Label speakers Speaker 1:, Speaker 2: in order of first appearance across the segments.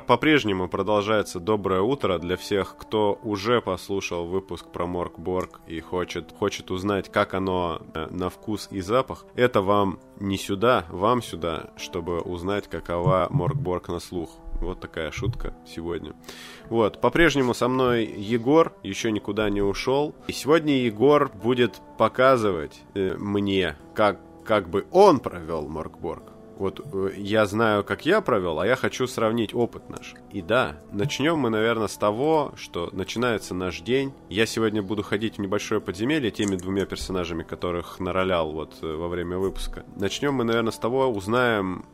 Speaker 1: по-прежнему продолжается доброе утро для всех, кто уже послушал выпуск про Моркборг и хочет, хочет узнать, как оно э, на вкус и запах. Это вам не сюда, вам сюда, чтобы узнать, какова Моркборг на слух. Вот такая шутка сегодня. Вот, по-прежнему со мной Егор, еще никуда не ушел. И сегодня Егор будет показывать э, мне, как, как бы он провел Моркборг. Вот э, я знаю, как я провел, а я хочу сравнить опыт наш. И да, начнем мы, наверное, с того, что начинается наш день. Я сегодня буду ходить в небольшое подземелье теми двумя персонажами, которых наролял вот э, во время выпуска. Начнем мы, наверное, с того, узнаем,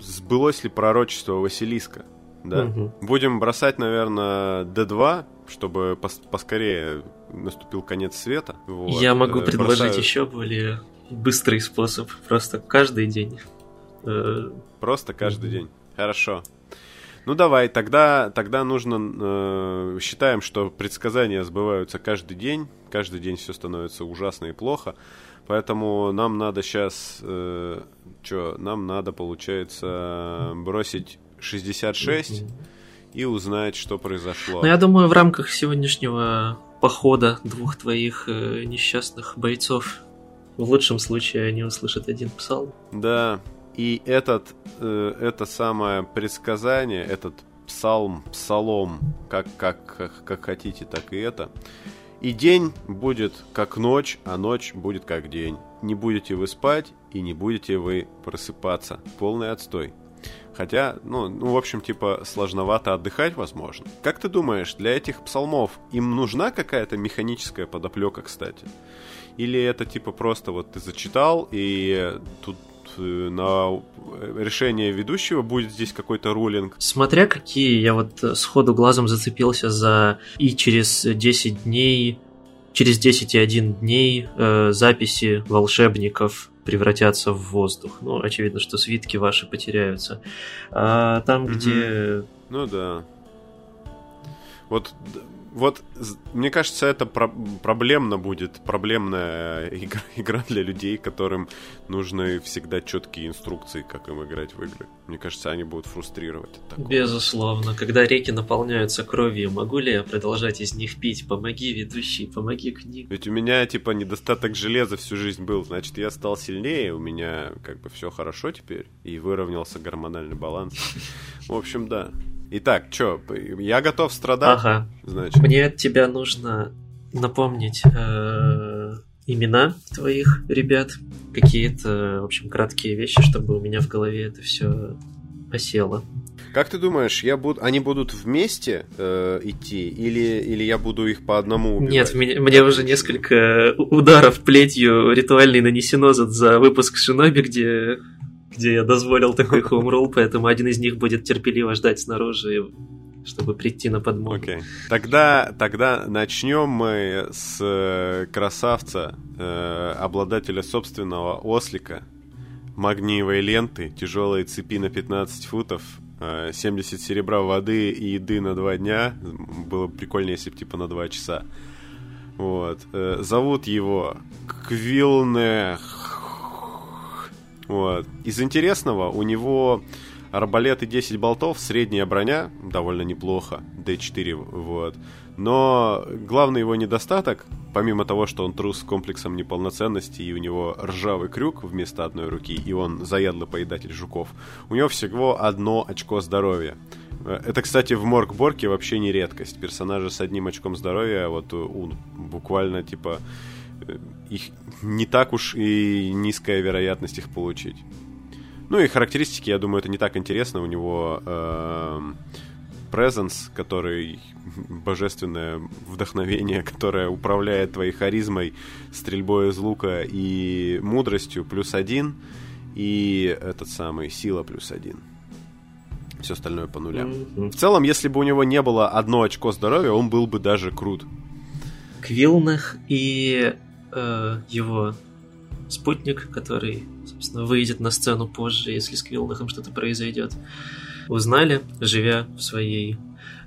Speaker 1: сбылось ли пророчество Василиска. Да. Угу. Будем бросать, наверное, D2, чтобы пос поскорее наступил конец света.
Speaker 2: Вот. Я могу э, предложить Бросаю... еще более быстрый способ. Просто каждый день.
Speaker 1: Просто каждый день. Хорошо. Ну давай, тогда, тогда нужно... Э, считаем, что предсказания сбываются каждый день. Каждый день все становится ужасно и плохо. Поэтому нам надо сейчас... Э, что? Нам надо, получается, бросить 66 и узнать, что произошло.
Speaker 2: Ну, я думаю, в рамках сегодняшнего похода двух твоих э, несчастных бойцов в лучшем случае они услышат один псалм.
Speaker 1: Да, и этот, э, это самое предсказание, этот псалм, псалом, как, как, как, как хотите, так и это. И день будет как ночь, а ночь будет как день. Не будете вы спать и не будете вы просыпаться. Полный отстой. Хотя, ну, ну, в общем, типа, сложновато отдыхать, возможно. Как ты думаешь, для этих псалмов им нужна какая-то механическая подоплека, кстати? Или это, типа, просто вот ты зачитал, и тут на решение ведущего будет здесь какой-то роллинг.
Speaker 2: Смотря какие, я вот э, сходу глазом зацепился за и через 10 дней, через 10 и 1 дней э, записи волшебников превратятся в воздух. Ну, очевидно, что свитки ваши потеряются. А там, mm-hmm. где...
Speaker 1: Ну да. Вот вот, мне кажется, это про- проблемно будет, проблемная игра, игра для людей, которым нужны всегда четкие инструкции, как им играть в игры. Мне кажется, они будут фрустрировать от
Speaker 2: такого. Безусловно. Когда реки наполняются кровью, могу ли я продолжать из них пить? Помоги, ведущий, помоги книг.
Speaker 1: Ведь у меня, типа, недостаток железа всю жизнь был. Значит, я стал сильнее, у меня, как бы, все хорошо теперь, и выровнялся гормональный баланс. В общем, да. Итак, что, я готов страдать?
Speaker 2: Ага. Значит. Мне от тебя нужно напомнить э, имена твоих ребят, какие-то, в общем, краткие вещи, чтобы у меня в голове это все осело.
Speaker 1: Как ты думаешь, я буду, они будут вместе э, идти, или, или я буду их по одному убивать?
Speaker 2: Нет, мне, мне уже несколько ударов плетью ритуальной нанесено за, за выпуск Шиноби, где где я дозволил такой хоумролл, поэтому один из них будет терпеливо ждать снаружи, чтобы прийти на подмогу.
Speaker 1: Okay. Тогда, тогда начнем мы с э, красавца, э, обладателя собственного ослика, магниевой ленты, тяжелой цепи на 15 футов, 70 э, серебра воды и еды на 2 дня. Было бы прикольнее, если бы типа на 2 часа. Вот. Зовут его Квилнех вот. Из интересного, у него арбалет и 10 болтов, средняя броня, довольно неплохо, D4, вот. Но главный его недостаток, помимо того, что он трус с комплексом неполноценности, и у него ржавый крюк вместо одной руки, и он заядлый поедатель жуков, у него всего одно очко здоровья. Это, кстати, в Моркборке вообще не редкость. Персонажи с одним очком здоровья, вот у, буквально, типа, их не так уж и низкая вероятность их получить. Ну и характеристики, я думаю, это не так интересно. У него э, presence, который божественное вдохновение, которое управляет твоей харизмой, стрельбой из лука и мудростью плюс один, и этот самый сила плюс один. Все остальное по нулям. В целом, если бы у него не было одно очко здоровья, он был бы даже крут.
Speaker 2: Квилнах и э, его спутник, который, собственно, выйдет на сцену позже, если с Квиллахом что-то произойдет, узнали, живя в своей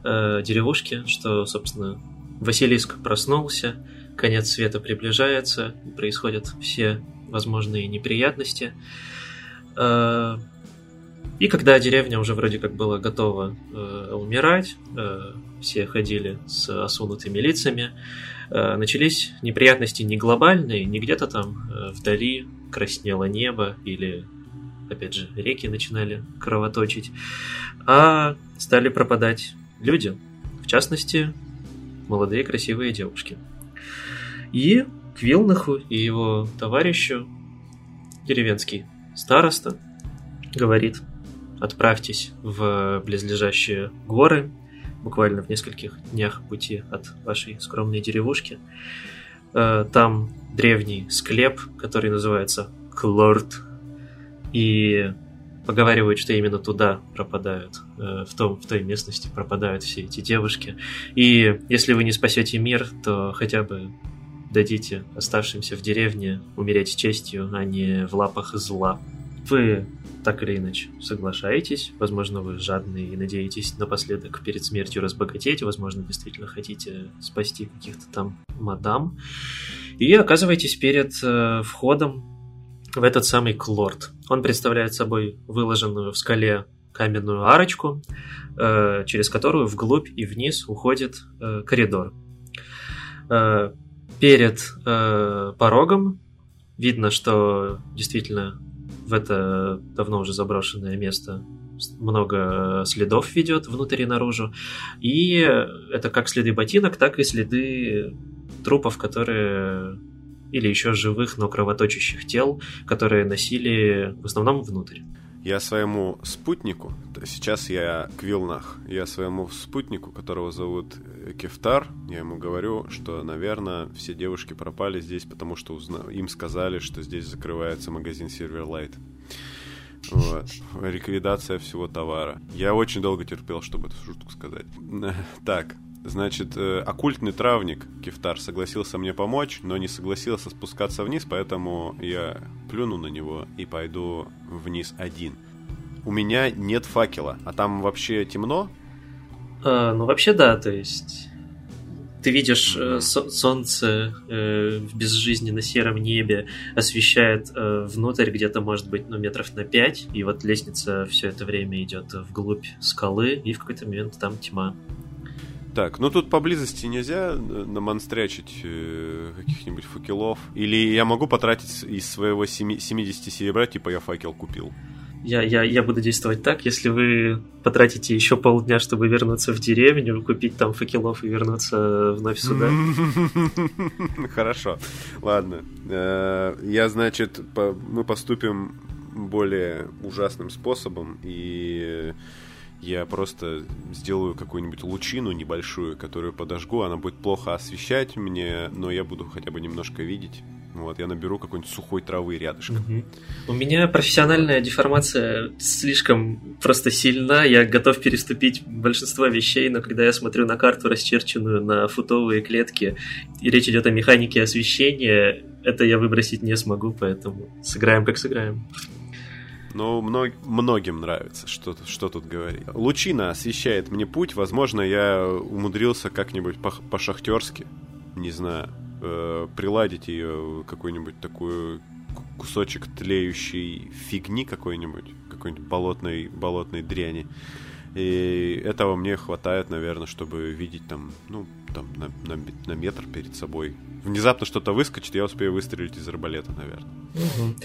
Speaker 2: э, деревушке, что, собственно, Василиск проснулся, конец света приближается, происходят все возможные неприятности. Э, И когда деревня уже вроде как была готова э, умирать, э, все ходили с осунутыми лицами, начались неприятности не глобальные, не где-то там э, вдали краснело небо или, опять же, реки начинали кровоточить, а стали пропадать люди, в частности, молодые красивые девушки. И Квилнаху и его товарищу деревенский староста говорит – отправьтесь в близлежащие горы, буквально в нескольких днях пути от вашей скромной деревушки. Э, там древний склеп, который называется Клорд, и поговаривают, что именно туда пропадают, э, в, том, в той местности пропадают все эти девушки. И если вы не спасете мир, то хотя бы дадите оставшимся в деревне умереть честью, а не в лапах зла. Вы так или иначе соглашаетесь, возможно, вы жадные и надеетесь напоследок перед смертью разбогатеть, возможно, действительно хотите спасти каких-то там мадам, и оказываетесь перед э, входом в этот самый клорд. Он представляет собой выложенную в скале каменную арочку, э, через которую вглубь и вниз уходит э, коридор. Э, перед э, порогом видно, что действительно в это давно уже заброшенное место много следов ведет внутрь и наружу. И это как следы ботинок, так и следы трупов, которые или еще живых, но кровоточащих тел, которые носили в основном внутрь.
Speaker 1: Я своему спутнику, сейчас я Квилнах, я своему спутнику, которого зовут э, Кефтар, я ему говорю, что, наверное, все девушки пропали здесь, потому что узна... им сказали, что здесь закрывается магазин Silverlight. Вот. Ликвидация всего товара. Я очень долго терпел, чтобы эту шутку сказать. Так, Значит, э, оккультный травник Кефтар согласился мне помочь, но не согласился спускаться вниз, поэтому я плюну на него и пойду вниз один. У меня нет факела, а там вообще темно?
Speaker 2: А, ну, вообще да, то есть ты видишь э, со- солнце э, в безжизненно сером небе освещает э, внутрь где-то, может быть, ну, метров на пять, и вот лестница все это время идет вглубь скалы, и в какой-то момент там тьма.
Speaker 1: Так, ну тут поблизости нельзя э, намонстрячить э, каких-нибудь факелов. Или я могу потратить из своего 70 серебра, типа я факел купил.
Speaker 2: Я, я, я буду действовать так, если вы потратите еще полдня, чтобы вернуться в деревню, купить там факелов и вернуться вновь сюда.
Speaker 1: Хорошо, ладно. Э, я, значит, мы поступим более ужасным способом и я просто сделаю какую-нибудь лучину небольшую, которую подожгу, она будет плохо освещать мне, но я буду хотя бы немножко видеть. Вот, я наберу какой-нибудь сухой травы рядышком. Угу.
Speaker 2: У меня профессиональная деформация слишком просто сильна. Я готов переступить большинство вещей, но когда я смотрю на карту, расчерченную на футовые клетки, и речь идет о механике освещения, это я выбросить не смогу, поэтому сыграем как сыграем.
Speaker 1: Но мног, многим нравится, что, что тут говорить. Лучина освещает мне путь. Возможно, я умудрился как-нибудь по-шахтерски, не знаю, э, приладить ее какой-нибудь такую кусочек тлеющей фигни какой-нибудь, какой-нибудь болотной, болотной дряни. И этого мне хватает, наверное, чтобы видеть там, ну, там на, на, на метр перед собой. Внезапно что-то выскочит, я успею выстрелить из арбалета, наверное.
Speaker 2: Угу.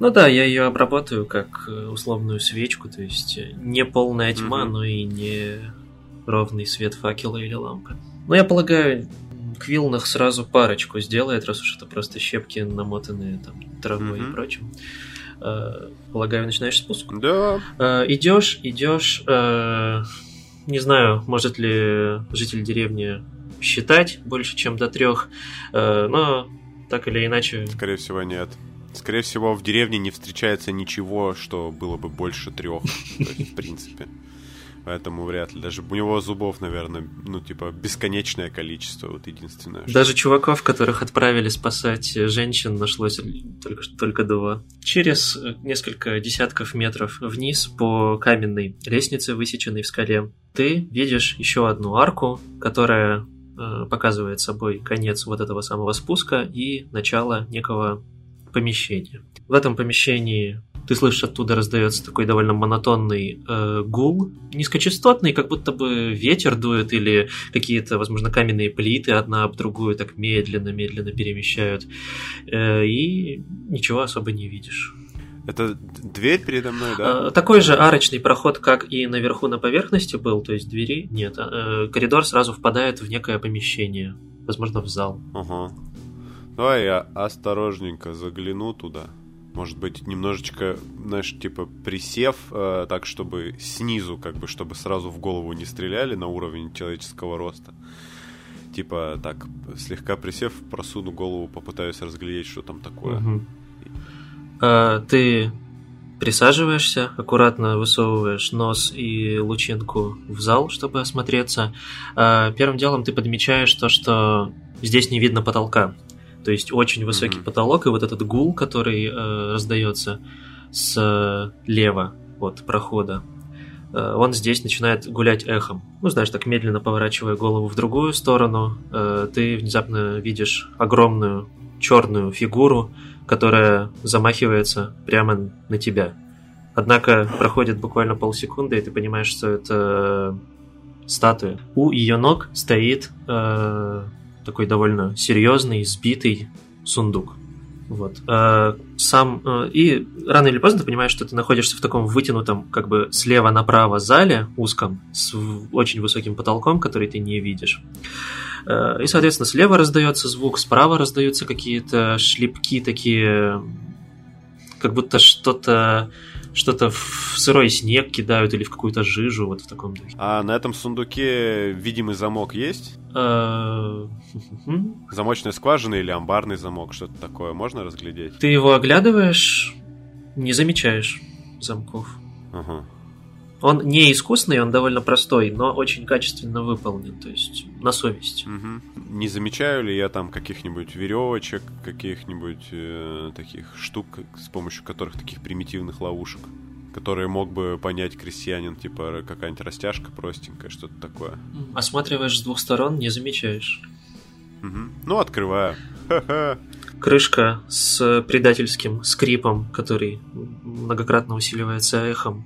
Speaker 2: Ну да, я ее обработаю как э, условную свечку, то есть э, не полная тьма, угу. но и не ровный свет факела или лампы. Но я полагаю, Квилнах сразу парочку сделает, раз уж это просто щепки, намотанные там травой угу. и прочим. Uh, полагаю, начинаешь спуск?
Speaker 1: Да.
Speaker 2: Uh, идешь, идешь. Uh, не знаю, может ли житель деревни считать больше, чем до трех, э, но так или иначе...
Speaker 1: Скорее всего, нет. Скорее всего, в деревне не встречается ничего, что было бы больше трех, в принципе. Поэтому вряд ли. Даже у него зубов, наверное, ну, типа, бесконечное количество. Вот единственное.
Speaker 2: Даже чуваков, которых отправили спасать женщин, нашлось только, только два. Через несколько десятков метров вниз по каменной лестнице, высеченной в скале, ты видишь еще одну арку, которая Э, показывает собой конец вот этого самого спуска и начало некого помещения. В этом помещении ты слышишь, оттуда раздается такой довольно монотонный э, гул, низкочастотный, как будто бы ветер дует или какие-то, возможно, каменные плиты одна об другую так медленно-медленно перемещают, э, и ничего особо не видишь.
Speaker 1: Это дверь передо мной, да?
Speaker 2: Э, такой же арочный проход, как и наверху на поверхности был, то есть двери нет. Э, коридор сразу впадает в некое помещение, возможно, в зал.
Speaker 1: Ага. Давай я осторожненько загляну туда. Может быть, немножечко, знаешь, типа присев, э, так, чтобы снизу, как бы, чтобы сразу в голову не стреляли на уровень человеческого роста. Типа, так, слегка присев, просуну голову, попытаюсь разглядеть, что там такое.
Speaker 2: Э, ты присаживаешься, аккуратно высовываешь нос и лучинку в зал, чтобы осмотреться. Э, первым делом ты подмечаешь то, что здесь не видно потолка. То есть очень высокий mm-hmm. потолок, и вот этот гул, который э, раздается слева от прохода, э, он здесь начинает гулять эхом. Ну, знаешь, так медленно поворачивая голову в другую сторону, э, ты внезапно видишь огромную черную фигуру, которая замахивается прямо на тебя. Однако проходит буквально полсекунды, и ты понимаешь, что это статуя. У ее ног стоит э, такой довольно серьезный, сбитый сундук. Вот. А, сам а, и рано или поздно ты понимаешь, что ты находишься в таком вытянутом, как бы слева направо зале узком с очень высоким потолком, который ты не видишь. А, и, соответственно, слева раздается звук, справа раздаются какие-то шлепки такие, как будто что-то что-то в сырой снег кидают или в какую-то жижу, вот в таком духе.
Speaker 1: А на этом сундуке видимый замок есть? А, Замочная скважина или амбарный замок, что-то такое можно разглядеть?
Speaker 2: Ты его оглядываешь, не замечаешь замков. Ага. Он не искусный, он довольно простой, но очень качественно выполнен, то есть на совесть.
Speaker 1: Угу. Не замечаю ли я там каких-нибудь веревочек, каких-нибудь э, таких штук, с помощью которых таких примитивных ловушек, которые мог бы понять крестьянин, типа какая-нибудь растяжка простенькая, что-то такое.
Speaker 2: Осматриваешь с двух сторон, не замечаешь.
Speaker 1: Угу. Ну, открываю.
Speaker 2: Крышка с предательским скрипом, который многократно усиливается эхом,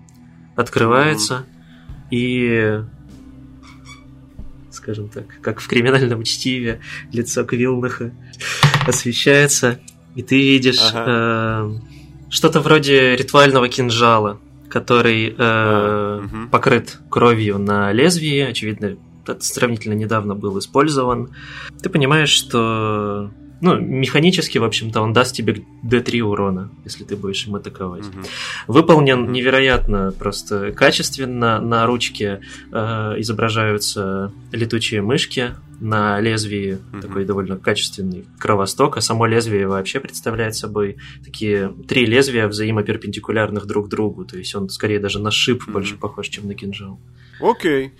Speaker 2: открывается, mm-hmm. и, скажем так, как в криминальном чтиве, лицо Квилнаха освещается, и ты видишь ага. э, что-то вроде ритуального кинжала, который э, а, угу. покрыт кровью на лезвии, очевидно, сравнительно недавно был использован. Ты понимаешь, что ну, механически, в общем-то, он даст тебе D3 урона, если ты будешь им атаковать. Угу. Выполнен невероятно просто качественно. На ручке э, изображаются летучие мышки, на лезвии угу. такой довольно качественный кровосток, а само лезвие вообще представляет собой такие три лезвия взаимоперпендикулярных друг другу, то есть он скорее даже на шип угу. больше похож, чем на кинжал.
Speaker 1: Окей. Okay.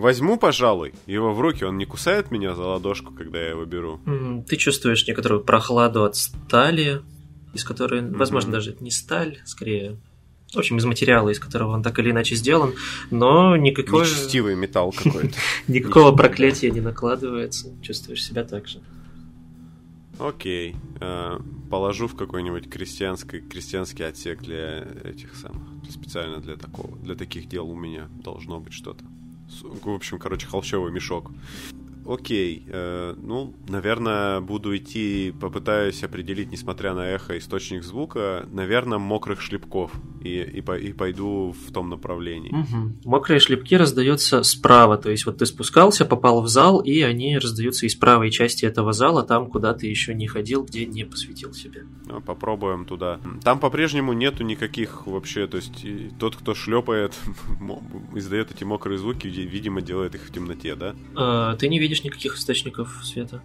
Speaker 1: Возьму, пожалуй, его в руки. Он не кусает меня за ладошку, когда я его беру.
Speaker 2: Ты чувствуешь некоторую прохладу от стали, из которой, mm-hmm. возможно, даже не сталь, скорее в общем, из материала, из которого он так или иначе сделан, но никакой...
Speaker 1: Нечестивый металл какой-то.
Speaker 2: Никакого проклятия не накладывается, чувствуешь себя так же.
Speaker 1: Окей. Э, положу в какой-нибудь крестьянский, крестьянский отсек для этих самых. Специально для такого, для таких дел у меня должно быть что-то в общем, короче, холщовый мешок. Окей, э, ну, наверное, буду идти, попытаюсь определить, несмотря на эхо, источник звука, наверное, мокрых шлепков, и, и, и пойду в том направлении.
Speaker 2: Угу. Мокрые шлепки раздаются справа, то есть вот ты спускался, попал в зал, и они раздаются из правой части этого зала, там, куда ты еще не ходил, где не посвятил себя.
Speaker 1: Ну, попробуем туда. Там по-прежнему нету никаких вообще, то есть тот, кто шлепает, издает эти мокрые звуки, видимо, делает их в темноте, да?
Speaker 2: А, ты не видишь видишь никаких источников света.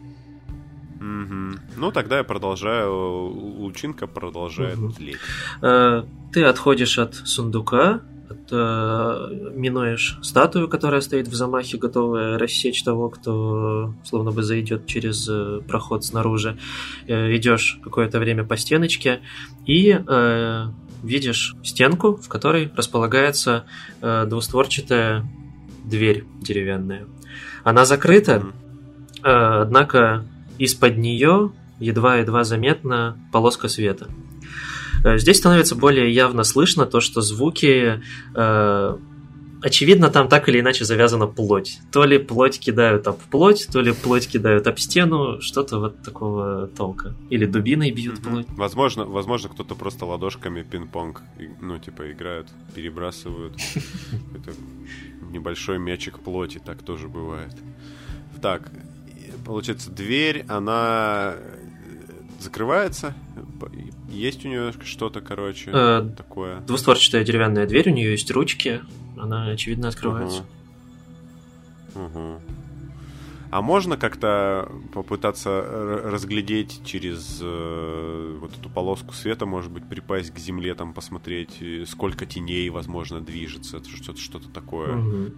Speaker 1: Угу. Ну, тогда я продолжаю, лучинка продолжает угу. тлеть.
Speaker 2: Э, ты отходишь от сундука, от, э, минуешь статую, которая стоит в замахе, готовая рассечь того, кто словно бы зайдет через э, проход снаружи. Э, идешь какое-то время по стеночке и э, видишь стенку, в которой располагается э, двустворчатая дверь деревянная. Она закрыта, mm-hmm. однако из-под нее едва-едва заметна полоска света. Э, здесь становится более явно слышно то, что звуки э, очевидно, там так или иначе завязана плоть. То ли плоть кидают об плоть, то ли плоть кидают об стену, что-то вот такого толка. Или дубиной бьют mm-hmm. плоть.
Speaker 1: Возможно, возможно, кто-то просто ладошками пинг-понг, ну, типа, играют, перебрасывают. Это небольшой мячик плоти, так тоже бывает. Так, получается, дверь, она закрывается, есть у нее что-то, короче, э, такое.
Speaker 2: Двустворчатая деревянная дверь, у нее есть ручки, она, очевидно, открывается.
Speaker 1: Угу. Угу. А можно как-то попытаться разглядеть через э, вот эту полоску света, может быть, припасть к земле, там посмотреть, э, сколько теней, возможно, движется, что-то что такое.
Speaker 2: Угу.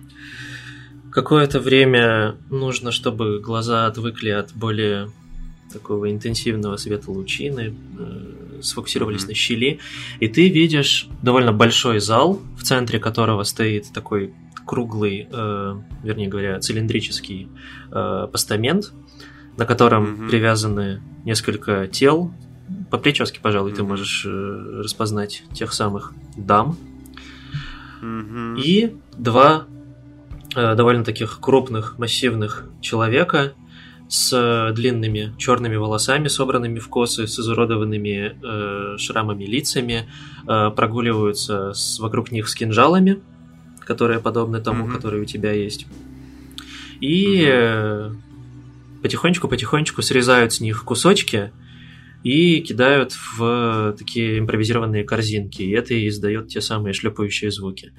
Speaker 2: Какое-то время нужно, чтобы глаза отвыкли от более такого интенсивного света лучины, э, сфокусировались mm-hmm. на щели, и ты видишь довольно большой зал, в центре которого стоит такой круглый, э, вернее говоря, цилиндрический э, постамент, на котором mm-hmm. привязаны несколько тел. По прическе, пожалуй, mm-hmm. ты можешь э, распознать тех самых дам. Mm-hmm. И два э, довольно таких крупных, массивных человека – с длинными черными волосами, собранными в косы, с изуродованными э, шрамами лицами, э, прогуливаются с, вокруг них с кинжалами, которые подобны тому, mm-hmm. который у тебя есть. И mm-hmm. потихонечку-потихонечку срезают с них кусочки и кидают в такие импровизированные корзинки, и это и издает те самые шлепающие звуки.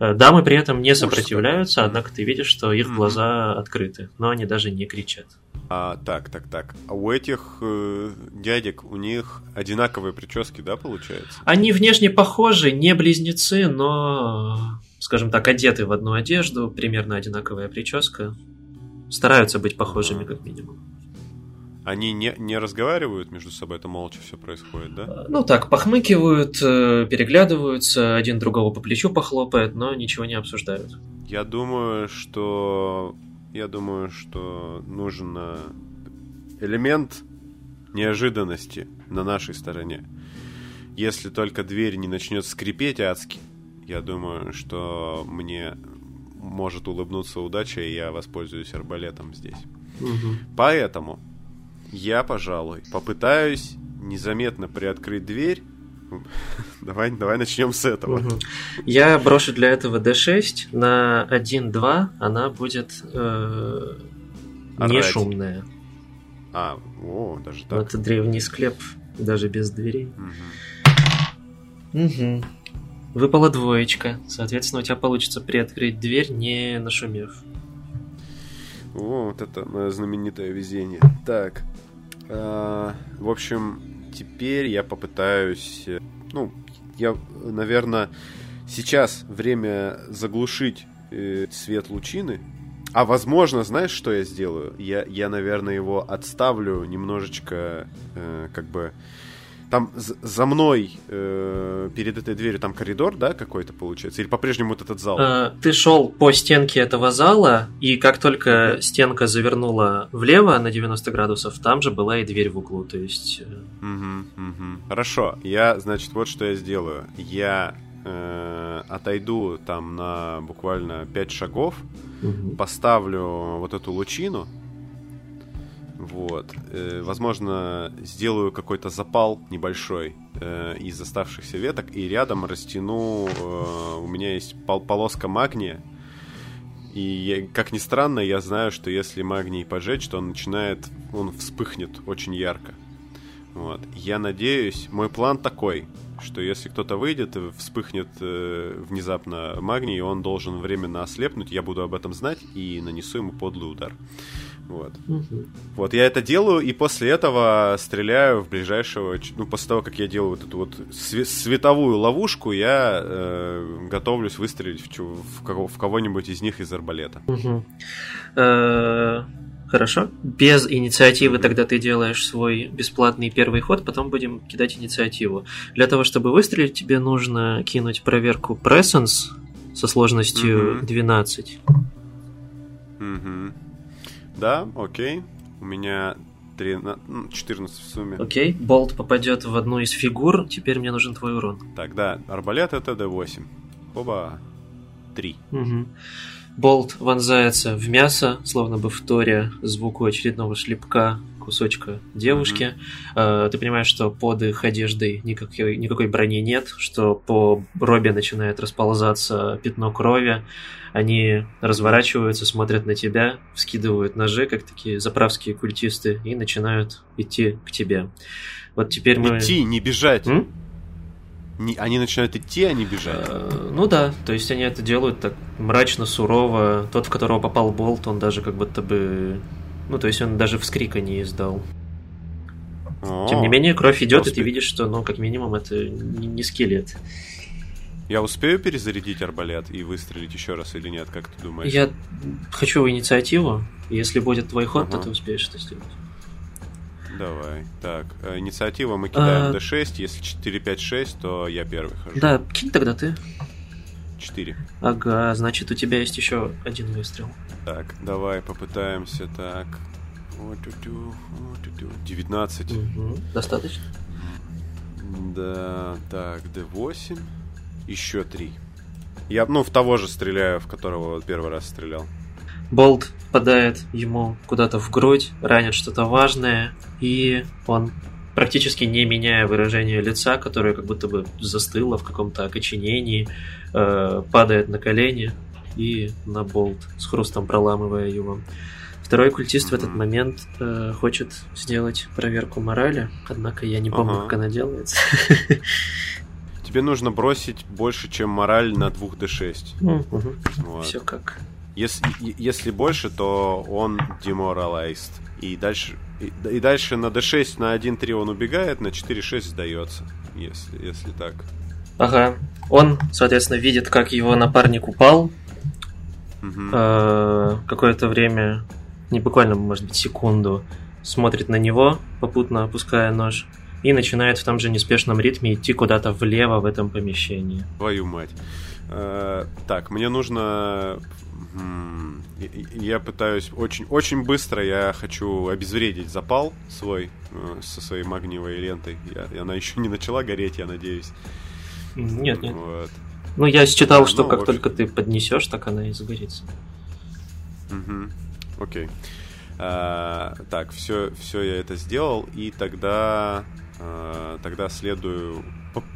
Speaker 2: Э, дамы при этом не сопротивляются, однако ты видишь, что их глаза открыты, но они даже не кричат.
Speaker 1: А, так, так, так. А у этих э, дядек, у них одинаковые прически, да, получается?
Speaker 2: Они внешне похожи, не близнецы, но, скажем так, одеты в одну одежду, примерно одинаковая прическа. Стараются быть похожими, как минимум.
Speaker 1: Они не, не разговаривают между собой, это молча все происходит, да?
Speaker 2: Ну так, похмыкивают, э, переглядываются, один другого по плечу похлопает, но ничего не обсуждают.
Speaker 1: Я думаю, что я думаю, что нужен элемент неожиданности на нашей стороне. Если только дверь не начнет скрипеть адски, я думаю, что мне может улыбнуться удача, и я воспользуюсь арбалетом здесь. Угу. Поэтому я, пожалуй, попытаюсь незаметно приоткрыть дверь Давай, давай начнем с этого. Угу.
Speaker 2: Я брошу для этого D6 на 1-2, она будет э, не шумная.
Speaker 1: А, о, даже так.
Speaker 2: Это древний склеп, даже без дверей. Угу. Угу. Выпала двоечка. Соответственно, у тебя получится приоткрыть дверь, не нашумев.
Speaker 1: О, вот это мое знаменитое везение. Так. Э, в общем, теперь я попытаюсь... Ну, я, наверное, сейчас время заглушить э, свет лучины. А возможно, знаешь, что я сделаю? Я, я наверное, его отставлю немножечко, э, как бы там за мной э, перед этой дверью там коридор, да, какой-то получается? Или по-прежнему вот этот зал?
Speaker 2: Э, ты шел по стенке этого зала, и как только стенка завернула влево на 90 градусов, там же была и дверь в углу, то есть...
Speaker 1: Угу, угу. Хорошо, я, значит, вот что я сделаю. Я э, отойду там на буквально 5 шагов, угу. поставлю вот эту лучину, вот. Э, возможно, сделаю какой-то запал небольшой э, из оставшихся веток и рядом растяну... Э, у меня есть пол полоска магния. И, я, как ни странно, я знаю, что если магний пожечь, то он начинает... Он вспыхнет очень ярко. Вот. Я надеюсь... Мой план такой, что если кто-то выйдет и вспыхнет э, внезапно магний, он должен временно ослепнуть, я буду об этом знать и нанесу ему подлый удар. Вот. Угу. Вот, я это делаю, и после этого стреляю в ближайшего... Ну, после того, как я делаю вот эту вот световую ловушку, я э, готовлюсь выстрелить в, в, кого- в кого-нибудь из них из арбалета.
Speaker 2: Угу. Хорошо. Без инициативы тогда ты делаешь свой бесплатный первый ход, потом будем кидать инициативу. Для того, чтобы выстрелить, тебе нужно кинуть проверку Presence со сложностью угу. 12.
Speaker 1: Угу. Да, окей. У меня 13, 14 в сумме.
Speaker 2: Окей, болт попадет в одну из фигур, теперь мне нужен твой урон.
Speaker 1: Так, да, арбалет это D8. Оба. 3.
Speaker 2: Угу. Болт вонзается в мясо, словно бы вторя звуку очередного шлепка кусочка девушки. Mm-hmm. Ты понимаешь, что под их одеждой никакой, никакой брони нет, что по робе начинает расползаться пятно крови. Они разворачиваются, смотрят на тебя, вскидывают ножи, как такие заправские культисты, и начинают идти к тебе. Вот теперь мы...
Speaker 1: Идти, не бежать. М? Не, они начинают идти, а не бежать.
Speaker 2: Э, ну да, то есть они это делают так мрачно, сурово. Тот, в которого попал болт, он даже как будто бы... Ну, то есть он даже вскрика не издал. О, Тем не менее, кровь идет, успе... и ты видишь, что, ну, как минимум, это не, не скелет.
Speaker 1: Я успею перезарядить арбалет и выстрелить еще раз или нет, как ты думаешь?
Speaker 2: Я хочу инициативу. Если будет твой ход, ага. то ты успеешь это сделать.
Speaker 1: Давай. Так, э, инициатива мы кидаем а... D6. Если 4, 5, 6, то я первый хожу.
Speaker 2: Да, кинь тогда ты.
Speaker 1: 4.
Speaker 2: Ага, значит, у тебя есть еще один выстрел.
Speaker 1: Так, давай попытаемся. Так. 19.
Speaker 2: Угу. Достаточно?
Speaker 1: Да, так, D8. Еще 3. Я, ну, в того же стреляю, в которого первый раз стрелял.
Speaker 2: Болт попадает ему куда-то в грудь, ранит что-то важное, и он практически не меняя выражение лица, которое как будто бы застыло в каком-то окоченении, э, падает на колени и на болт, с хрустом проламывая его. Второй культист в этот момент э, хочет сделать проверку морали, однако я не помню, ага. как она делается.
Speaker 1: Тебе нужно бросить больше, чем мораль на 2d6.
Speaker 2: Угу. Вот. Все как
Speaker 1: если, если больше, то он demoralized. И дальше, и, и дальше на d6 на 1-3 он убегает, на 4-6 сдается. Если, если так.
Speaker 2: Ага. Он, соответственно, видит, как его напарник упал. Угу. Какое-то время, не буквально, может быть, секунду, смотрит на него, попутно опуская нож, и начинает в том же неспешном ритме идти куда-то влево в этом помещении.
Speaker 1: Твою мать. Э, так, мне нужно я пытаюсь очень, очень быстро, я хочу обезвредить запал свой э, со своей магниевой лентой. Я, она еще не начала гореть, я надеюсь.
Speaker 2: Нет, нет. Вот. Ну, я считал, а, что ну, как общем... только ты поднесешь, так она и загорится.
Speaker 1: Угу. Окей. А, так, все, все я это сделал, и тогда, а, тогда следую.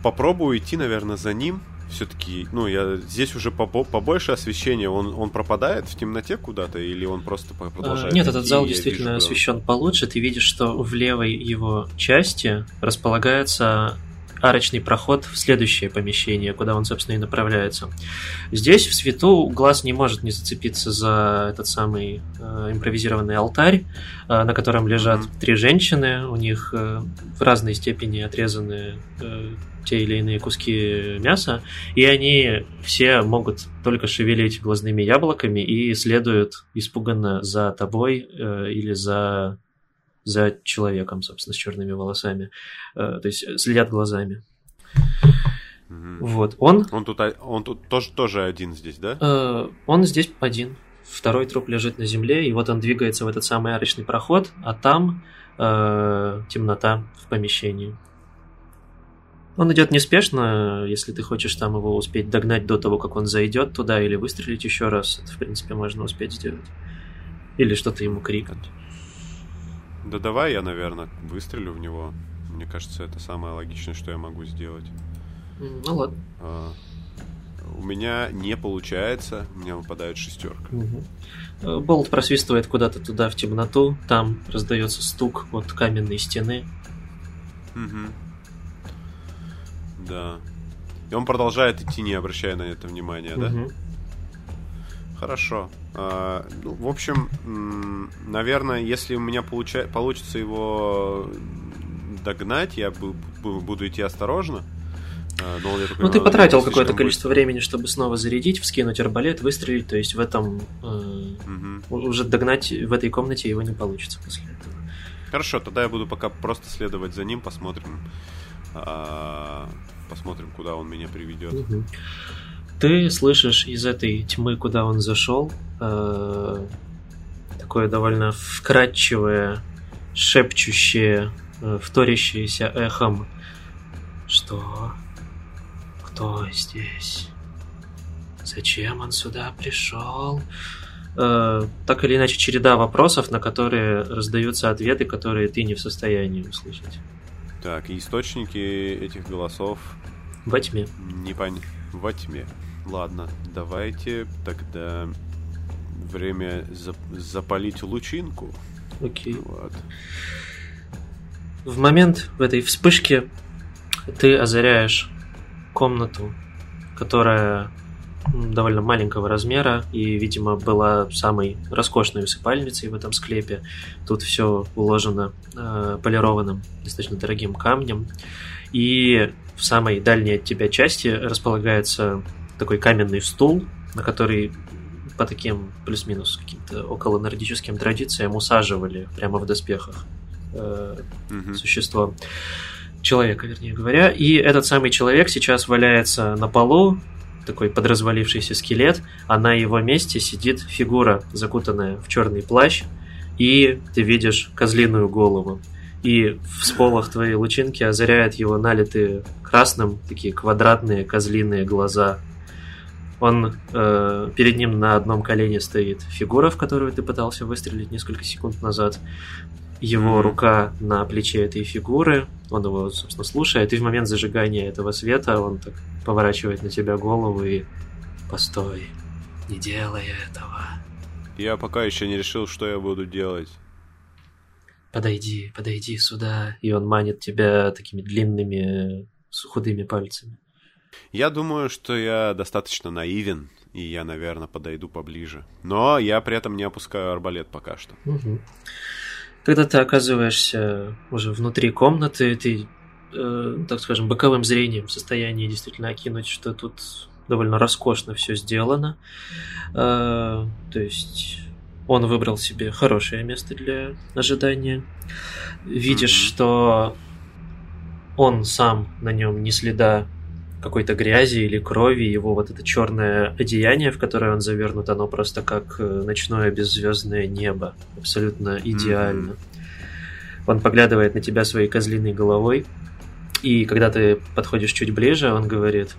Speaker 1: Попробую идти, наверное, за ним все-таки, ну, я здесь уже побольше освещения, он, он пропадает в темноте куда-то, или он просто продолжает?
Speaker 2: Нет, этот зал действительно вижу, освещен получше. Ты видишь, что в левой его части располагается арочный проход в следующее помещение, куда он, собственно, и направляется. Здесь в свету глаз не может не зацепиться за этот самый э, импровизированный алтарь, э, на котором лежат mm-hmm. три женщины. У них э, в разной степени отрезаны э, те или иные куски мяса, и они все могут только шевелить глазными яблоками и следуют испуганно за тобой э, или за за человеком, собственно, с черными волосами. Э, то есть следят глазами.
Speaker 1: Угу. Вот, он... Он тут, он тут тоже, тоже один здесь, да?
Speaker 2: Э, он здесь один. Второй труп лежит на земле, и вот он двигается в этот самый арочный проход, а там э, темнота в помещении. Он идет неспешно, если ты хочешь там его успеть догнать до того, как он зайдет туда, или выстрелить еще раз, это, в принципе, можно успеть сделать. Или что-то ему крикнуть.
Speaker 1: Да давай я, наверное, выстрелю в него. Мне кажется, это самое логичное, что я могу сделать.
Speaker 2: Ну ладно.
Speaker 1: А, у меня не получается, у меня выпадает шестерка.
Speaker 2: Угу. Болт просвистывает куда-то туда в темноту, там раздается стук от каменной стены.
Speaker 1: Угу. Да. И он продолжает идти, не обращая на это внимания, угу. да? Хорошо. А, ну, в общем, наверное, если у меня получа... получится его догнать, я буду идти осторожно.
Speaker 2: А, но, я ну, ты потратил какое-то количество времени, чтобы снова зарядить, вскинуть арбалет, выстрелить, то есть в этом э, угу. уже догнать в этой комнате его не получится после этого.
Speaker 1: Хорошо, тогда я буду пока просто следовать за ним, посмотрим, э, посмотрим, куда он меня приведет. Угу.
Speaker 2: Ты слышишь из этой тьмы, куда он зашел, э, такое довольно вкрадчивое шепчущее, э, вторящееся эхом. Что? Кто здесь? Зачем он сюда пришел? Э, так или иначе, череда вопросов, на которые раздаются ответы, которые ты не в состоянии услышать.
Speaker 1: Так, и источники этих голосов
Speaker 2: Во тьме.
Speaker 1: не пон... во тьме. Ладно, давайте тогда время зап- запалить лучинку.
Speaker 2: Окей.
Speaker 1: Вот.
Speaker 2: В момент в этой вспышке ты озаряешь комнату, которая довольно маленького размера и, видимо, была самой роскошной усыпальницей в этом склепе. Тут все уложено э, полированным, достаточно дорогим камнем. И в самой дальней от тебя части располагается такой каменный стул, на который по таким плюс-минус каким-то около нордическим традициям усаживали прямо в доспехах э,
Speaker 1: Мгм.
Speaker 2: существо. Человека, вернее говоря. И этот самый человек сейчас валяется на полу, такой подразвалившийся скелет, а на его месте сидит фигура, закутанная в черный плащ, и ты видишь козлиную голову. И в сполох твоей лучинки озаряют его налитые красным такие квадратные козлиные глаза. Он э, перед ним на одном колене стоит фигура, в которую ты пытался выстрелить несколько секунд назад. Его
Speaker 1: Мгм.
Speaker 2: рука на плече этой фигуры, он его, собственно, слушает, и в момент зажигания этого света он так поворачивает на тебя голову и «Постой, не делай этого.
Speaker 1: Я пока еще не решил, что я буду делать.
Speaker 2: Подойди, подойди сюда». И он манит тебя такими длинными, худыми пальцами.
Speaker 1: Я думаю, что я достаточно наивен, и я, наверное, подойду поближе. Но я при этом не опускаю арбалет пока что.
Speaker 2: Мгм. Когда ты оказываешься уже внутри комнаты, ты, э, так скажем, боковым зрением в состоянии действительно окинуть, что тут довольно роскошно все сделано. Э, то есть он выбрал себе хорошее место для ожидания. Видишь, что он сам на нем ни следа какой-то грязи или крови, его вот это черное одеяние, в которое он завернут, оно просто как э, ночное беззвездное небо, абсолютно идеально. Он поглядывает на тебя своей козлиной головой, и когда ты подходишь чуть ближе, он говорит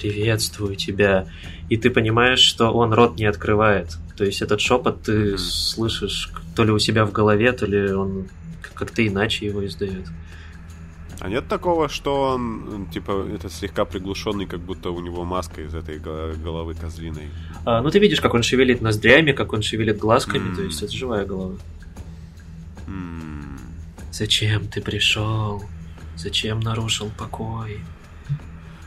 Speaker 2: «Приветствую тебя», и ты понимаешь, что он рот не открывает. То есть этот шепот ты
Speaker 1: Мгм.
Speaker 2: слышишь то ли у себя в голове, то ли он как-то иначе его издает.
Speaker 1: А нет такого, что он, типа, это слегка приглушенный, как будто у него маска из этой го- головы козлиной.
Speaker 2: А, ну, ты видишь, как он шевелит ноздрями, как он шевелит глазками,
Speaker 1: М.
Speaker 2: то есть это живая голова.
Speaker 1: М,
Speaker 2: Зачем ты пришел? Зачем нарушил покой?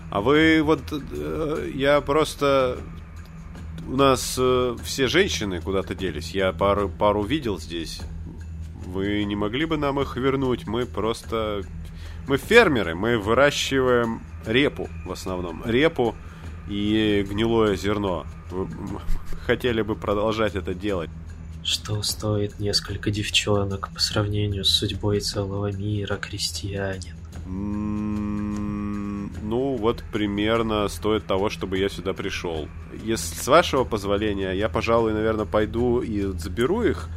Speaker 1: А вы вот... э, Я просто... У нас э, все женщины куда-то делись. Я пару, пару видел здесь. Вы не могли бы нам их вернуть? Мы просто... Мы фермеры, мы выращиваем репу в основном. Репу и гнилое зерно. Вы хотели бы продолжать это делать.
Speaker 2: Что стоит несколько девчонок по сравнению с судьбой целого мира, крестьянин?
Speaker 1: М, Ну, вот примерно стоит того, чтобы я сюда пришел. Если с вашего позволения, я, пожалуй, наверное, пойду и заберу их.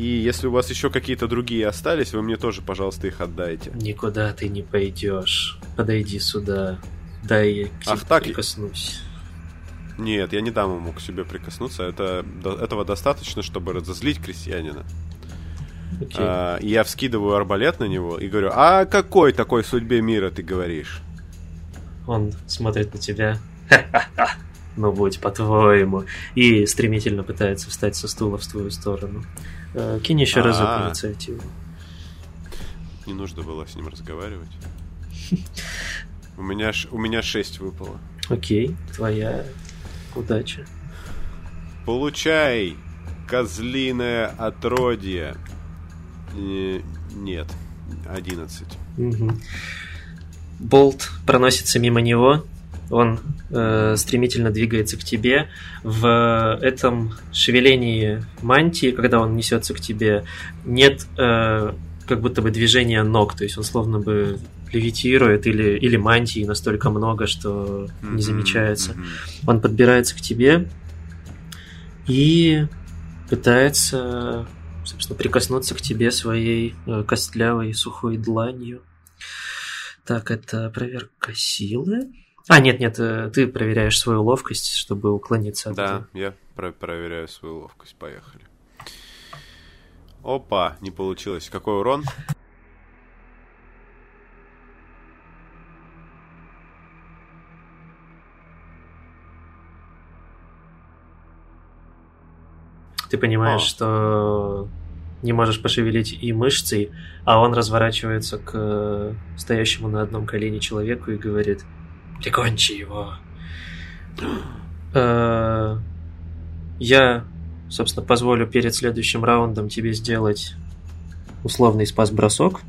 Speaker 1: И если у вас еще какие-то другие остались, вы мне тоже, пожалуйста, их отдайте.
Speaker 2: Никуда ты не пойдешь. Подойди сюда. Дай я к тебе
Speaker 1: Ах, так
Speaker 2: прикоснусь.
Speaker 1: Нет, я не дам ему к себе прикоснуться. Это, до- этого достаточно, чтобы разозлить крестьянина.
Speaker 2: Окей.
Speaker 1: А, я вскидываю арбалет на него и говорю, а какой такой судьбе мира ты говоришь?
Speaker 2: Он смотрит на тебя. Ха-ха-ха. Ну, будь по-твоему. И стремительно пытается встать со стула в твою сторону. Э, Кинь еще разок
Speaker 1: А.
Speaker 2: инициативу.
Speaker 1: Не нужно было с ним разговаривать. У меня, у меня шесть выпало.
Speaker 2: Окей, твоя удача.
Speaker 1: Получай, козлиное отродье. Э, Нет, 11.
Speaker 2: Мгм. Болт проносится мимо него. Он э, стремительно двигается к тебе. В этом шевелении мантии, когда он несется к тебе, нет э, как будто бы движения ног. То есть он словно бы левитирует или, или мантии настолько много, что не замечается. Он подбирается к тебе и пытается собственно, прикоснуться к тебе своей э, костлявой сухой дланью. Так, это проверка силы. А, нет, нет, э, ты проверяешь свою ловкость, чтобы уклониться от
Speaker 1: Да,
Speaker 2: этого.
Speaker 1: я про- проверяю свою ловкость. Поехали. Опа, не получилось. Какой урон?
Speaker 2: Ты понимаешь,
Speaker 1: А.
Speaker 2: что не можешь пошевелить и мышцей, а он разворачивается к э, стоящему на одном колене человеку и говорит «Прикончи его». Э, Я, собственно, позволю перед следующим раундом тебе сделать условный спас-бросок.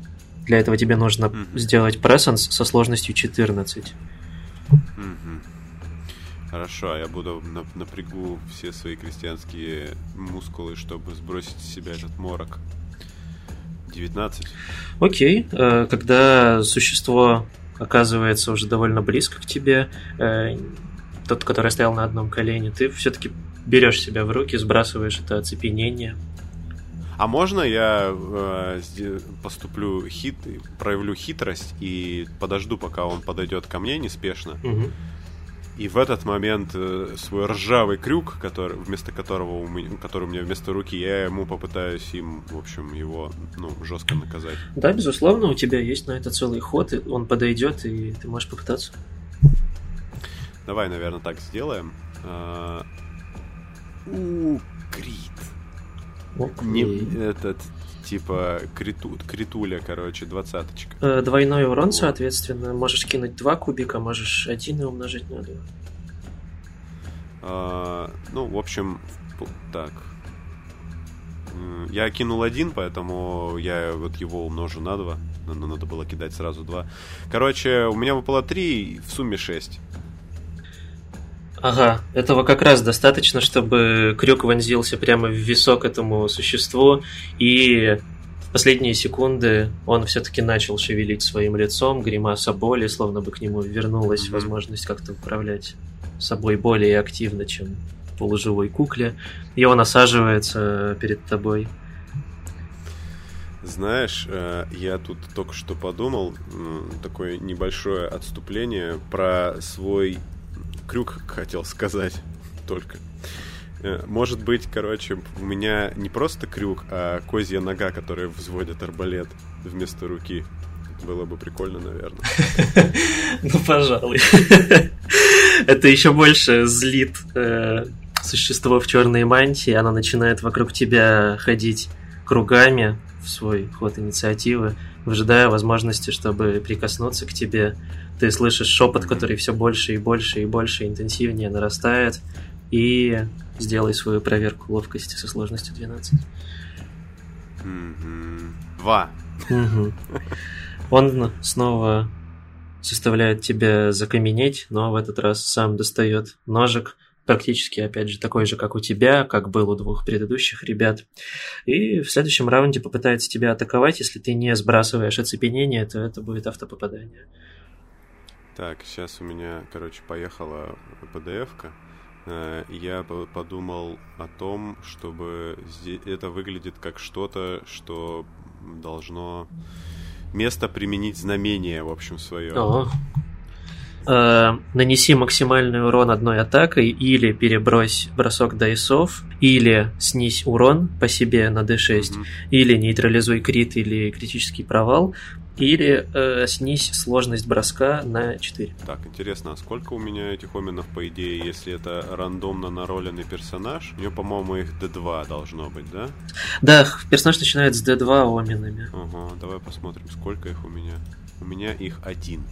Speaker 2: Для этого тебе нужно сделать прессенс со сложностью 14.
Speaker 1: Мгм. Хорошо, а я буду на- напрягу все свои крестьянские мускулы, чтобы сбросить с себя этот морок. 19.
Speaker 2: Окей, э, когда существо оказывается уже довольно близко к тебе, э, тот, который стоял на одном колене, ты все-таки берешь себя в руки, сбрасываешь это оцепенение.
Speaker 1: А можно я э, поступлю хит, проявлю хитрость и подожду, пока он подойдет ко мне неспешно,
Speaker 2: Мгм.
Speaker 1: И в этот момент э, свой ржавый крюк, который вместо которого у меня, который у меня вместо руки, я ему попытаюсь им, в общем, его ну жестко наказать.
Speaker 2: Да, безусловно, у тебя есть на это целый ход, и он подойдет, и ты можешь попытаться.
Speaker 1: Давай, наверное, так сделаем. А, У, крит. Не, этот, типа, криту, критуля, короче, двадцаточка.
Speaker 2: Э, Двойной урон,
Speaker 1: Вот.
Speaker 2: соответственно, можешь кинуть два кубика, можешь один и умножить на два.
Speaker 1: А, ну, в общем, так. Я кинул один, поэтому я вот его умножу на два. Надо было кидать сразу два. Короче, у меня выпало три, в сумме шесть.
Speaker 2: Ага, этого как раз достаточно, чтобы крюк вонзился прямо в висок этому существу, и в последние секунды он все-таки начал шевелить своим лицом, гримаса боли, словно бы к нему вернулась
Speaker 1: Мгм.
Speaker 2: возможность как-то управлять собой более активно, чем полуживой кукле, и он осаживается перед тобой.
Speaker 1: Знаешь, э, я тут только что подумал, такое небольшое отступление про свой крюк, хотел сказать только. Э, Может быть, короче, у меня не просто крюк, а козья нога, которая взводит арбалет вместо руки. Было бы прикольно, наверное.
Speaker 2: Ну, пожалуй. Это еще больше злит э, существо в черной мантии. Оно начинает вокруг тебя ходить кругами в свой ход инициативы, выжидая возможности, чтобы прикоснуться к тебе. Ты слышишь шепот, который все больше и больше и больше интенсивнее нарастает. И сделай свою проверку ловкости со сложностью 12.
Speaker 1: Мгм. Два.
Speaker 2: Он снова заставляет тебя закаменеть, но в этот раз сам достает ножик, практически, опять же, такой же, как у тебя, как был у двух предыдущих ребят. И в следующем раунде попытается тебя атаковать. Если ты не сбрасываешь оцепенение, то это будет автопопадание.
Speaker 1: Так, сейчас у меня, короче, поехала PDF-ка. Э, Я по- подумал о том, чтобы это выглядит как что-то, что должно место применить знамение, в общем, свое.
Speaker 2: О. Э, нанеси максимальный урон одной атакой или перебрось бросок дайсов, или снизь урон по себе на d6,
Speaker 1: Мгм.
Speaker 2: или нейтрализуй крит или критический провал, или э, снизь сложность броска на 4.
Speaker 1: Так, интересно, а сколько у меня этих оменов, по идее, если это рандомно нароленный персонаж? У него, по-моему, их D2 должно быть, да?
Speaker 2: Да, персонаж начинает с d2 оменами.
Speaker 1: Ага, давай посмотрим, сколько их у меня. У меня их один.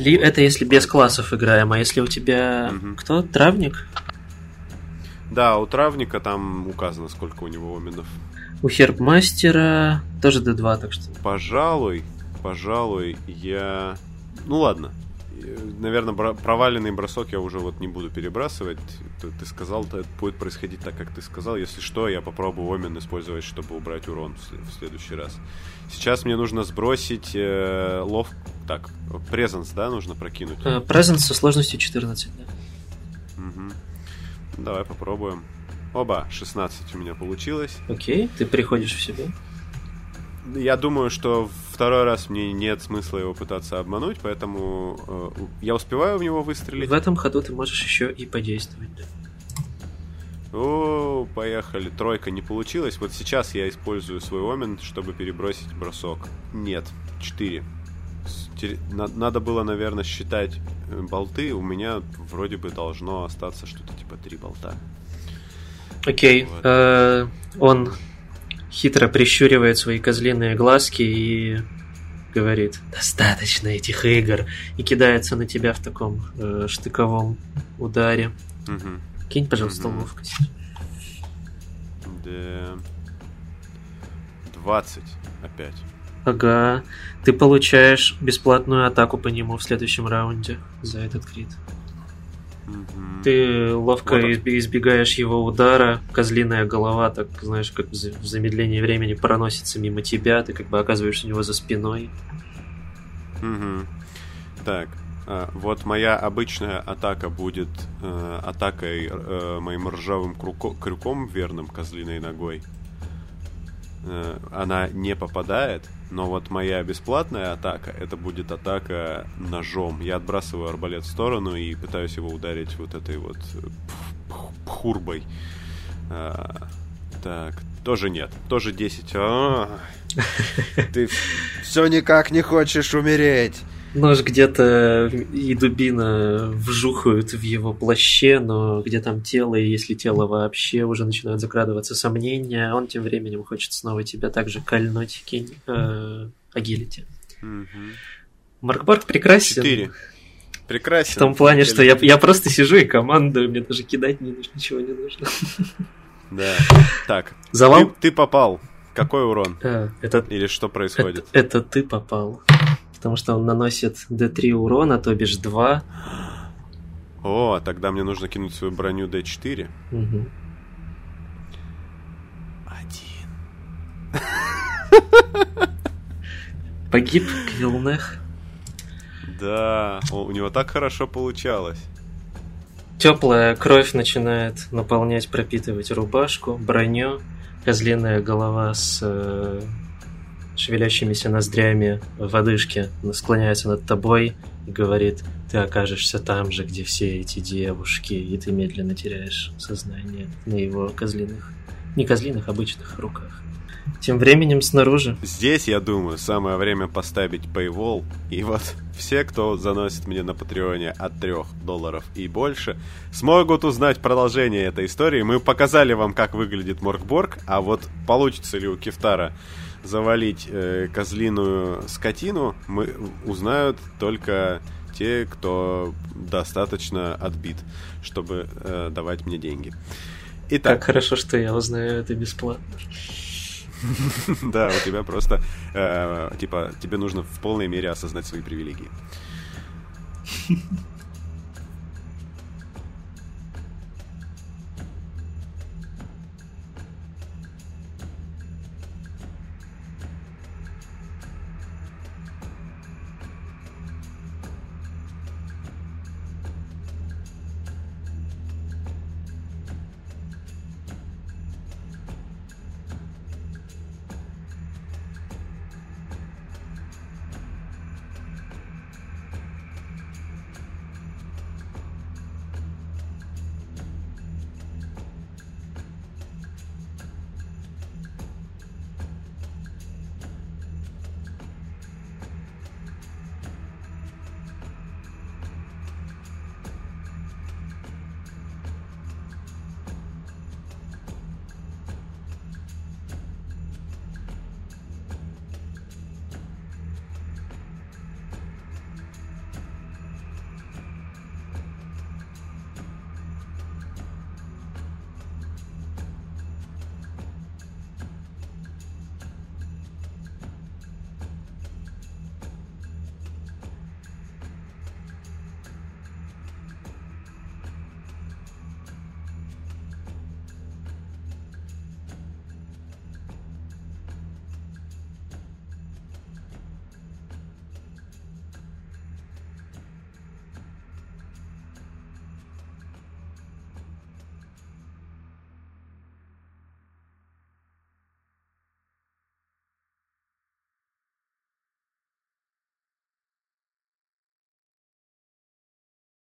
Speaker 2: Ли, это если без классов играем, а если у тебя
Speaker 1: Мгм.
Speaker 2: кто? Травник?
Speaker 1: Да, у травника там указано, сколько у него оменов.
Speaker 2: У хербмастера тоже d2, так что...
Speaker 1: Пожалуй, пожалуй, я... Ну ладно. Наверное, проваленный бросок я уже вот не буду перебрасывать. Ты, ты сказал, это будет происходить так, как ты сказал. Если что, я попробую омен использовать, чтобы убрать урон в, в следующий раз. Сейчас мне нужно сбросить э, лов... Так, презенс, да, нужно прокинуть?
Speaker 2: Презент со сложностью 14, да.
Speaker 1: Мгм. Давай попробуем. Оба, 16 у меня получилось.
Speaker 2: Окей, ты приходишь в себя.
Speaker 1: Я думаю, что второй раз мне нет смысла его пытаться обмануть, поэтому э, я успеваю в него выстрелить.
Speaker 2: В этом ходу ты можешь еще и подействовать. Да.
Speaker 1: О, поехали. Тройка не получилась. Вот сейчас я использую свой омен, чтобы перебросить бросок. Нет, 4. Надо было, наверное, считать э, болты. У меня вроде бы должно остаться что-то типа 3 болта.
Speaker 2: Окей. Вот. Э, он хитро прищуривает свои козлиные глазки и говорит «Достаточно этих игр!» и кидается на тебя в таком э, штыковом ударе. Угу. Кинь, пожалуйста, угу. ловкость.
Speaker 1: Да. 20 опять.
Speaker 2: Ага. Ты получаешь бесплатную атаку по нему в следующем раунде за этот крит. Ты ловко вот избегаешь его удара, козлиная голова, так знаешь, как в замедлении времени проносится мимо тебя, ты как бы оказываешься у него за спиной.
Speaker 1: Угу. Так, а, вот моя обычная атака будет э, атакой э, моим ржавым крюко- крюком верным козлиной ногой. Э, она не попадает, но вот моя бесплатная атака, это будет атака ножом. Я отбрасываю арбалет в сторону и пытаюсь его ударить вот этой вот э, хурбой. А, так, тоже нет. Тоже 10. А,
Speaker 3: ты все никак не хочешь умереть.
Speaker 2: Нож где-то и дубина вжухают в его плаще, но где там тело, и если тело вообще, уже начинают закрадываться сомнения, он тем временем хочет снова тебя также кольнуть, кинь э, агилити. Маркборг прекрасен.
Speaker 1: Четыре. Прекрасен.
Speaker 2: В том плане, что я, я просто сижу и командую, мне даже кидать не нужно, ничего не нужно.
Speaker 1: Да. Так.
Speaker 2: Завал?
Speaker 1: Ты, ты попал. Какой урон?
Speaker 2: А, это,
Speaker 1: Или что происходит?
Speaker 2: Это, это ты попал потому что он наносит D3 урона, то бишь 2.
Speaker 1: О, тогда мне нужно кинуть свою броню D4.
Speaker 2: Угу.
Speaker 1: Один.
Speaker 2: Погиб Квилнех.
Speaker 1: Да, у него так хорошо получалось.
Speaker 2: Теплая кровь начинает наполнять, пропитывать рубашку, броню. Козлиная голова с э, шевелящимися ноздрями в одышке склоняется над тобой и говорит, ты окажешься там же, где все эти девушки, и ты медленно теряешь сознание на его козлиных, не козлиных, обычных руках. Тем временем снаружи.
Speaker 1: Здесь, я думаю, самое время поставить paywall. И вот все, кто заносит мне на Патреоне от 3 долларов и больше, смогут узнать продолжение этой истории. Мы показали вам, как выглядит Моркборг, а вот получится ли у Кефтара завалить э, козлиную скотину, мы узнают только те, кто достаточно отбит, чтобы э, давать мне деньги.
Speaker 2: Итак. Как хорошо, что я узнаю это бесплатно.
Speaker 1: Да, у тебя просто, э, типа, тебе нужно в полной мере осознать свои привилегии.